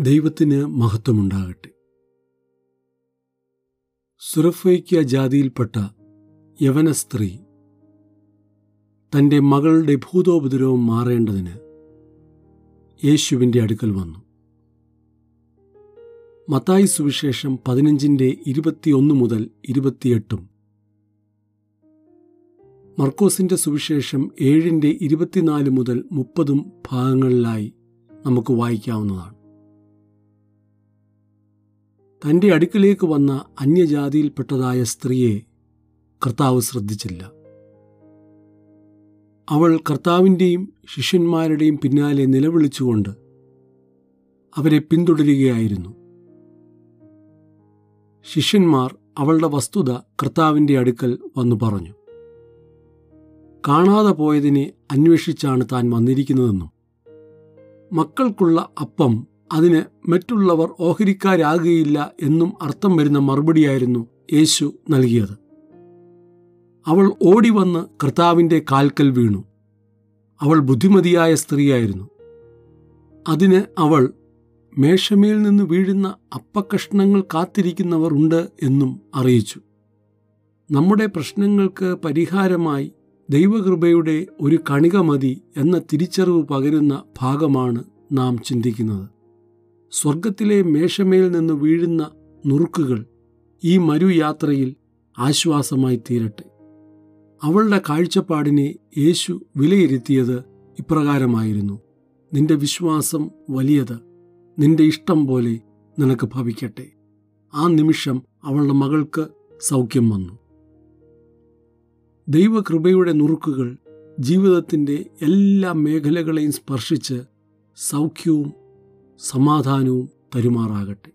ദൈവത്തിന് മഹത്വമുണ്ടാകട്ടെ. സുറഫയ്ക്ക ജാതിയിൽപ്പെട്ട യവന സ്ത്രീ തന്റെ മകളുടെ ഭൂതോപദ്രവം മാറേണ്ടതിന് യേശുവിന്റെ അടുക്കൽ വന്നു. മത്തായി സുവിശേഷം പതിനഞ്ചിന്റെ ഇരുപത്തിയൊന്ന് മുതൽ ഇരുപത്തിയെട്ടും മർക്കോസിന്റെ സുവിശേഷം ഏഴിന്റെ ഇരുപത്തിനാല് മുതൽ മുപ്പതും ഭാഗങ്ങളിലായി നമുക്ക് വായിക്കാവുന്നതാണ്. തന്റെ അടുക്കിലേക്ക് വന്ന അന്യജാതിയിൽപ്പെട്ടതായ സ്ത്രീയെ കർത്താവ് ശ്രദ്ധിച്ചില്ല. അവൾ കർത്താവിന്റെയും ശിഷ്യന്മാരുടെയും പിന്നാലെ നിലവിളിച്ചുകൊണ്ട് അവരെ പിന്തുടരുകയായിരുന്നു. ശിഷ്യന്മാർ അവളുടെ വസ്തുത കർത്താവിന്റെ അടുക്കൽ വന്നു പറഞ്ഞു. കാണാതെ പോയതിനെ അന്വേഷിച്ചാണ് താൻ വന്നിരിക്കുന്നതെന്നും മക്കൾക്കുള്ള അപ്പം അതിന് മറ്റുള്ളവർ ഓഹരിക്കാരാകുകയില്ല എന്നും അർത്ഥം വരുന്ന മറുപടിയായിരുന്നു യേശു നൽകിയത്. അവൾ ഓടിവന്ന് കർത്താവിന്റെ കാൽക്കൽ വീണു. അവൾ ബുദ്ധിമതിയായ സ്ത്രീയായിരുന്നു. അതിന് അവൾ മേശമേൽ നിന്ന് വീഴുന്ന അപ്പക്കഷ്ണങ്ങൾ കാത്തിരിക്കുന്നവർ ഉണ്ട് എന്നും അറിയിച്ചു. നമ്മുടെ പ്രശ്നങ്ങൾക്ക് പരിഹാരമായി ദൈവകൃപയുടെ ഒരു കണിക മതി എന്ന തിരിച്ചറിവ് പകരുന്ന ഭാഗമാണ് നാം ചിന്തിക്കുന്നത്. സ്വർഗത്തിലെ മേശമേൽ നിന്ന് വീഴുന്ന നുറുക്കുകൾ ഈ മരുയാത്രയിൽ ആശ്വാസമായി തീരട്ടെ. അവളുടെ കാഴ്ചപ്പാടിനെ യേശു വിലയിരുത്തിയത് ഇപ്രകാരമായിരുന്നു. നിന്റെ വിശ്വാസം വലിയത് നിന്റെ ഇഷ്ടം പോലെ നിനക്ക് ഭവിക്കട്ടെ. ആ നിമിഷം അവളുടെ മകൾക്ക് സൗഖ്യം വന്നു. ദൈവകൃപയുടെ നുറുക്കുകൾ ജീവിതത്തിന്റെ എല്ലാ മേഖലകളെയും സ്പർശിച്ച് സൗഖ്യവും സമാധാനവും തരുമാറാകട്ടെ.